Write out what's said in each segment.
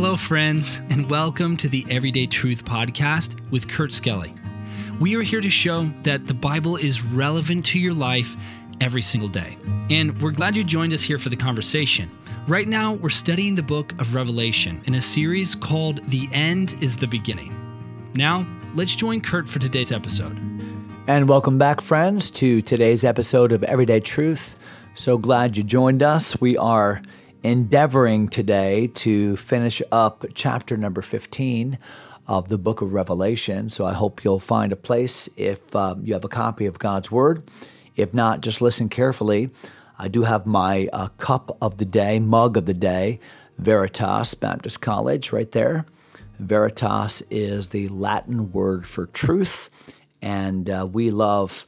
Hello, friends, and welcome to the Everyday Truth Podcast with Kurt Skelly. We are here to show that the Bible is relevant to your life every single day. And we're glad you joined us here for the conversation. Right now, we're studying the book of Revelation in a series called The End is the Beginning. Now, let's join Kurt for today's episode. And welcome back, friends, to today's episode of Everyday Truth. So glad you joined us. We are endeavoring today to finish up chapter number 15 of the book of Revelation. So I hope you'll find a place if um, you have a copy of God's Word. If not, just listen carefully. I do have my uh, cup of the day, mug of the day, Veritas Baptist College, right there. Veritas is the Latin word for truth, and uh, we love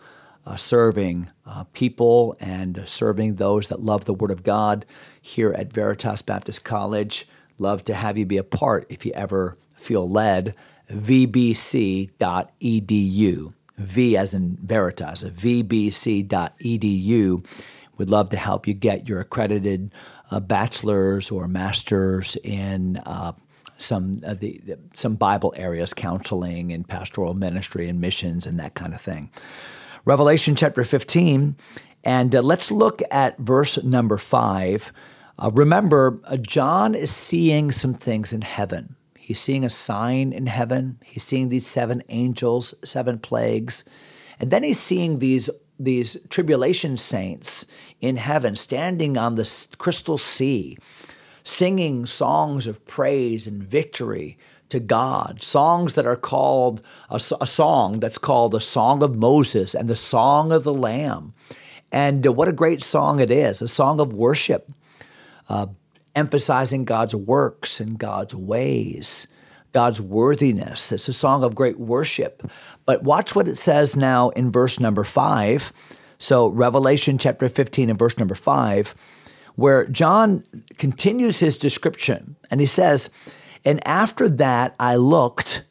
uh, serving uh, people and serving those that love the Word of God here at Veritas Baptist College. Love to have you be a part if you ever feel led. vbc.edu. V as in Veritas, vbc.edu. We'd love to help you get your accredited uh, bachelor's or master's in uh, some uh, the, the, some Bible areas, counseling and pastoral ministry and missions and that kind of thing. Revelation chapter 15, and uh, let's look at verse number five. Uh, remember, uh, John is seeing some things in heaven. He's seeing a sign in heaven. He's seeing these seven angels, seven plagues. And then he's seeing these, these tribulation saints in heaven standing on the crystal sea, singing songs of praise and victory to God, songs that are called a, a, song that's called the Song of Moses and the Song of the Lamb. And uh, what a great song it is, a song of worship uh, emphasizing God's works and God's ways, God's worthiness. It's a song of great worship. But watch what it says now in verse number five. So, Revelation chapter 15 and verse number five, where John continues his description and he says, And after that I looked,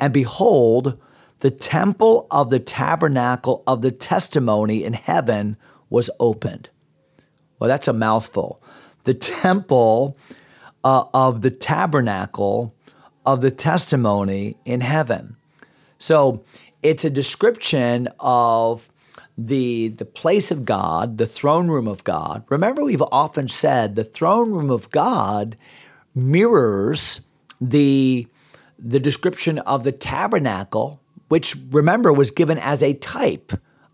and behold, the temple of the tabernacle of the testimony in heaven was opened. Well, that's a mouthful the temple uh, of the tabernacle of the testimony in heaven. So it's a description of the, the place of God, the throne room of God. Remember, we've often said the throne room of God mirrors the, the description of the tabernacle, which remember was given as a type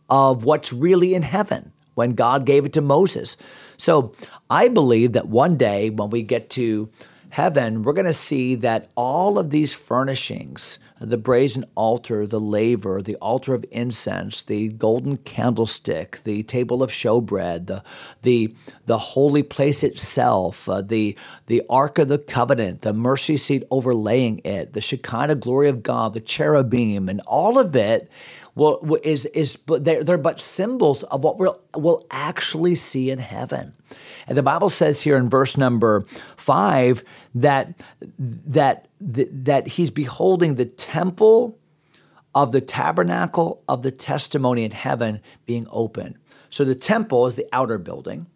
of what's really in heaven when God gave it to Moses. So I believe that one day when we get to heaven, we're going to see that all of these furnishings, the brazen altar, the laver, the altar of incense, the golden candlestick, the table of showbread, the the the holy place itself, uh, the the ark of the covenant, the mercy seat overlaying it, the Shekinah glory of God, the cherubim, and all of it will is is they're, they're but symbols of what we'll we'll actually see in heaven. And the Bible says here in verse number five that that that he's beholding the temple of the tabernacle of the testimony in heaven being open. So the temple is the outer building.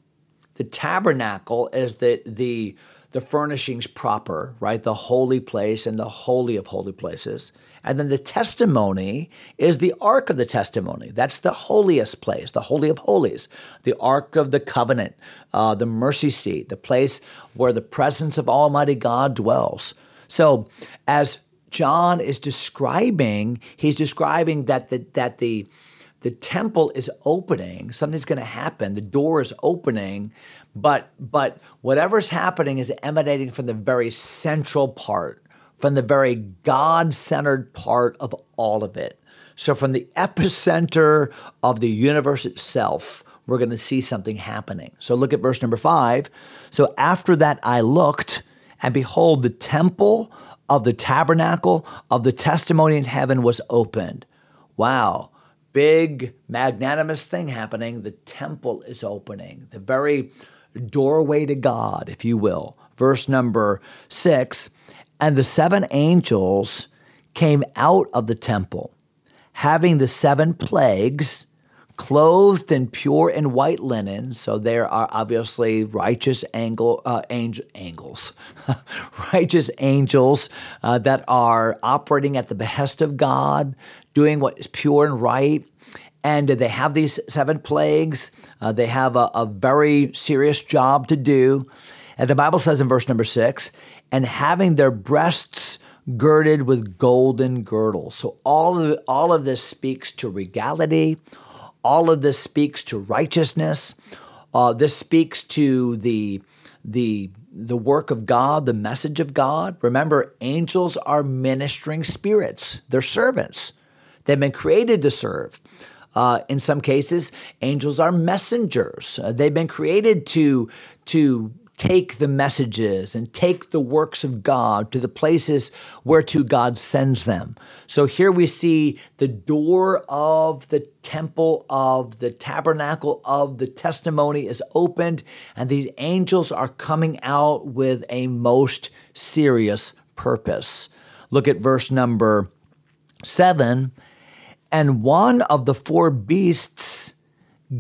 The tabernacle is the the the furnishings proper, right? The holy place and the holy of holy places. And then the testimony is the ark of the testimony. That's the holiest place, the holy of holies, the ark of the covenant, uh, the mercy seat, the place where the presence of Almighty God dwells. So, as John is describing, he's describing that the, that the the temple is opening, something's going to happen, the door is opening, but but whatever's happening is emanating from the very central part from the very God centered part of all of it. So, from the epicenter of the universe itself, we're going to see something happening. So, look at verse number five. So, after that, I looked, and behold, the temple of the tabernacle of the testimony in heaven was opened. Wow, big, magnanimous thing happening. The temple is opening, the very doorway to God, if you will. Verse number six and the seven angels came out of the temple, having the seven plagues, clothed in pure and white linen. So there are obviously righteous angle, uh, angel, angels, righteous angels uh, that are operating at the behest of God, doing what is pure and right. And they have these seven plagues. Uh, they have a, a very serious job to do. And the Bible says in verse number six, and having their breasts girded with golden girdles. So all of, all of this speaks to regality. All of this speaks to righteousness. Uh, this speaks to the the the work of God, the message of God. Remember, angels are ministering spirits. They're servants. They've been created to serve. Uh, in some cases, angels are messengers. Uh, they've been created to to take the messages and take the works of God to the places whereto God sends them. So here we see the door of the temple of the tabernacle of the testimony is opened, and these angels are coming out with a most serious purpose. Look at verse number seven. And one of the four beasts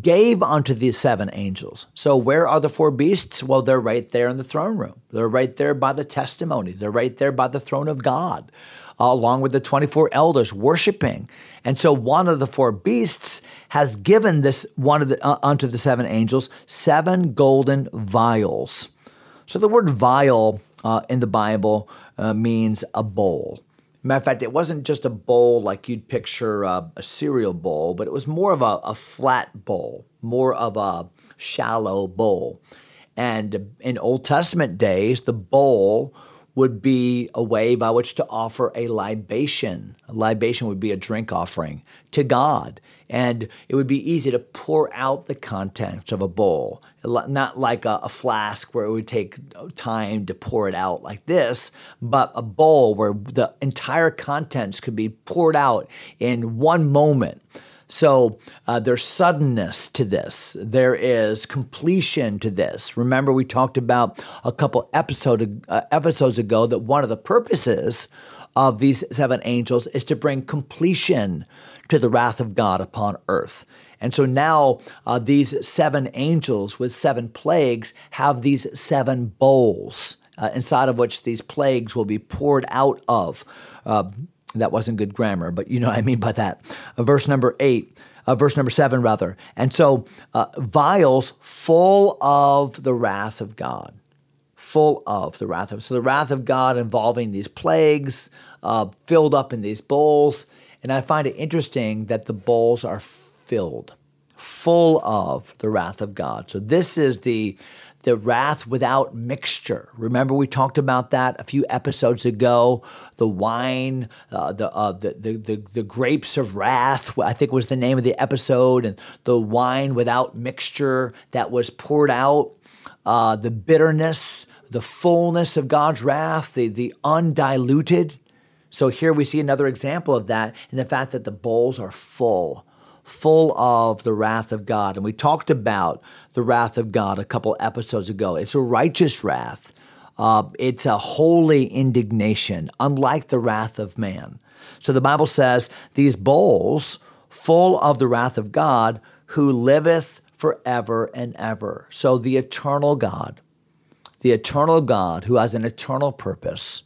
gave unto the seven angels. So, where are the four beasts? Well, they're right there in the throne room. They're right there by the testimony. They're right there by the throne of God, uh, along with the 24 elders worshiping. And so, one of the four beasts has given this one of the, uh, unto the seven angels seven golden vials. So, the word vial uh, in the Bible uh, means a bowl. Matter of fact, it wasn't just a bowl like you'd picture a, a cereal bowl, but it was more of a, a flat bowl, more of a shallow bowl. And in Old Testament days, the bowl would be a way by which to offer a libation. A libation would be a drink offering to God. And it would be easy to pour out the contents of a bowl, not like a, a, flask where it would take time to pour it out like this, but a bowl where the entire contents could be poured out in one moment. So uh, there's suddenness to this. There is completion to this. Remember, we talked about a couple episode, uh, episodes ago that one of the purposes of these seven angels is to bring completion to the wrath of God upon earth. And so now uh, these seven angels with seven plagues have these seven bowls uh, inside of which these plagues will be poured out of. Uh, that wasn't good grammar, but you know what I mean by that. Uh, verse number eight. Uh, verse number seven, rather. And so, uh, vials full of the wrath of God, full of the wrath of. So the wrath of God involving these plagues, filled up in these bowls, and I find it interesting that the bowls are filled, full of the wrath of God. So this is the the wrath without mixture. Remember, we talked about that a few episodes ago. The wine, uh, the, uh, the, the, the, the grapes of wrath, I think was the name of the episode, and the wine without mixture that was poured out, uh, the bitterness, the fullness of God's wrath, the, the undiluted. So here we see another example of that in the fact that the bowls are full, full of the wrath of God. And we talked about the wrath of God a couple episodes ago. It's a righteous wrath. Uh, it's a holy indignation, unlike the wrath of man. So the Bible says these bowls full of the wrath of God who liveth forever and ever. So the eternal God, the eternal God who has an eternal purpose,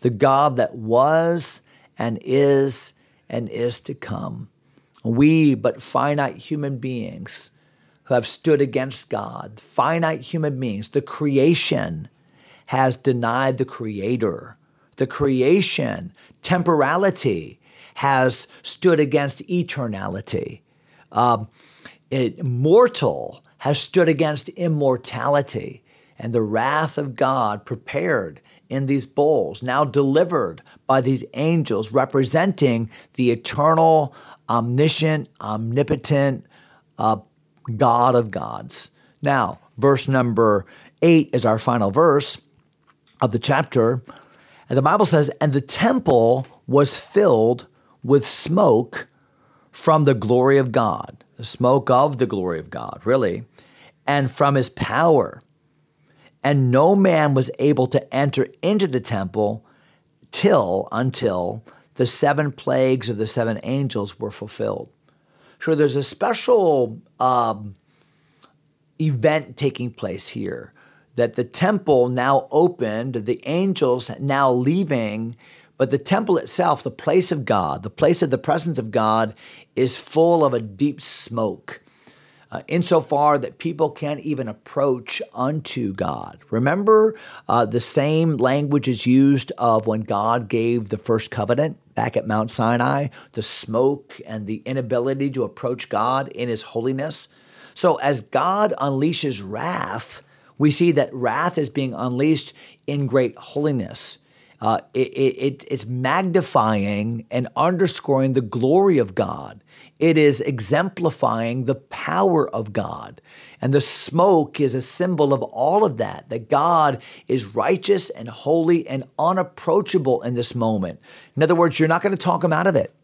the God that was and is and is to come. We, but finite human beings who have stood against God, finite human beings, the creation has denied the Creator. The creation, temporality, has stood against eternality. Um, it, mortal has stood against immortality, and the wrath of God prepared in these bowls, now delivered by these angels representing the eternal, omniscient, omnipotent uh, God of gods. Now, verse number eight is our final verse of the chapter. And the Bible says, And the temple was filled with smoke from the glory of God, the smoke of the glory of God, really, and from his power and no man was able to enter into the temple till until the seven plagues of the seven angels were fulfilled. So there's a special um, event taking place here that the temple now opened, the angels now leaving, but the temple itself, the place of God, the place of the presence of God, is full of a deep smoke. Uh, insofar that people can't even approach unto God. Remember, uh, the same language is used of when God gave the first covenant back at Mount Sinai, the smoke and the inability to approach God in His holiness. So, as God unleashes wrath, we see that wrath is being unleashed in great holiness. Uh, it, it, it's magnifying and underscoring the glory of God. It is exemplifying the power of God. And the smoke is a symbol of all of that, that God is righteous and holy and unapproachable in this moment. In other words, you're not going to talk him out of it.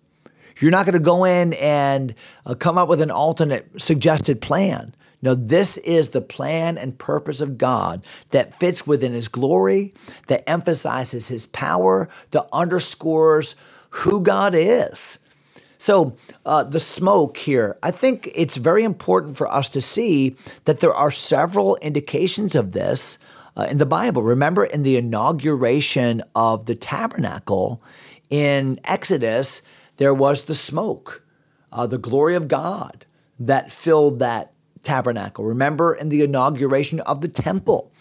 You're not going to go in and uh, come up with an alternate suggested plan. No, this is the plan and purpose of God that fits within His glory, that emphasizes His power, that underscores who God is. So, uh, the smoke here, I think it's very important for us to see that there are several indications of this uh, in the Bible. Remember, in the inauguration of the tabernacle in Exodus, there was the smoke, uh, the glory of God that filled that tabernacle. Remember in the inauguration of the temple,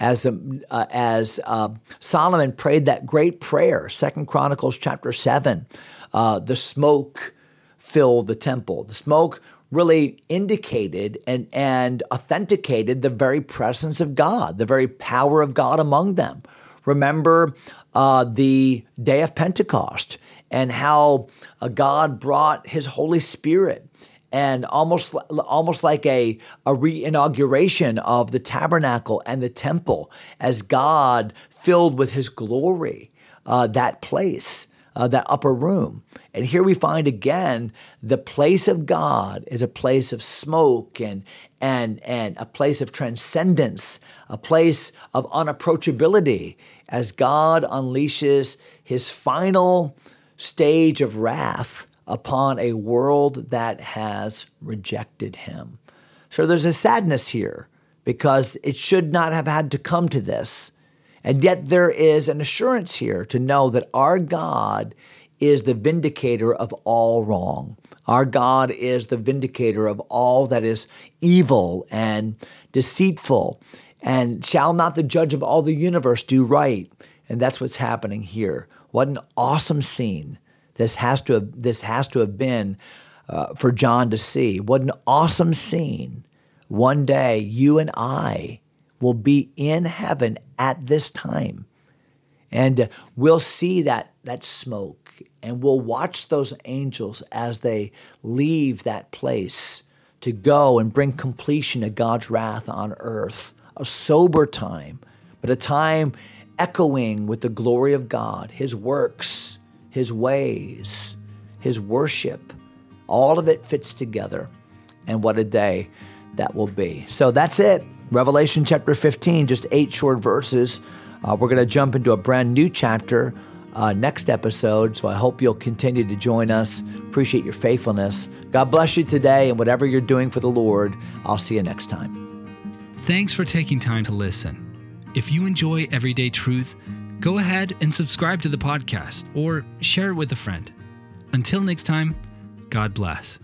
as um, uh, as uh, Solomon prayed that great prayer, Second Chronicles chapter seven, uh, the smoke filled the temple. The smoke really indicated and and authenticated the very presence of God, the very power of God among them. Remember uh, the day of Pentecost and how uh, God brought His Holy Spirit and almost almost like a, a reinauguration of the tabernacle and the temple as God filled with his glory uh, that place, uh, that upper room. And here we find again the place of God is a place of smoke and and and a place of transcendence, a place of unapproachability as God unleashes his final stage of wrath upon a world that has rejected him. So there's a sadness here because it should not have had to come to this. And yet there is an assurance here to know that our God is the vindicator of all wrong. Our God is the vindicator of all that is evil and deceitful. And shall not the judge of all the universe do right? And that's what's happening here. What an awesome scene this has to have, this has to have been uh, for John to see. What an awesome scene. One day, you and I will be in heaven at this time. And we'll see that, that smoke and we'll watch those angels as they leave that place to go and bring completion to God's wrath on earth. A sober time, but a time echoing with the glory of God, His works, his ways, his worship. All of it fits together. And what a day that will be. So that's it. Revelation chapter 15, just eight short verses. Uh, we're going to jump into a brand new chapter uh, next episode. So I hope you'll continue to join us. Appreciate your faithfulness. God bless you today and whatever you're doing for the Lord. I'll see you next time. Thanks for taking time to listen. If you enjoy everyday truth, go ahead and subscribe to the podcast or share it with a friend. Until next time, God bless.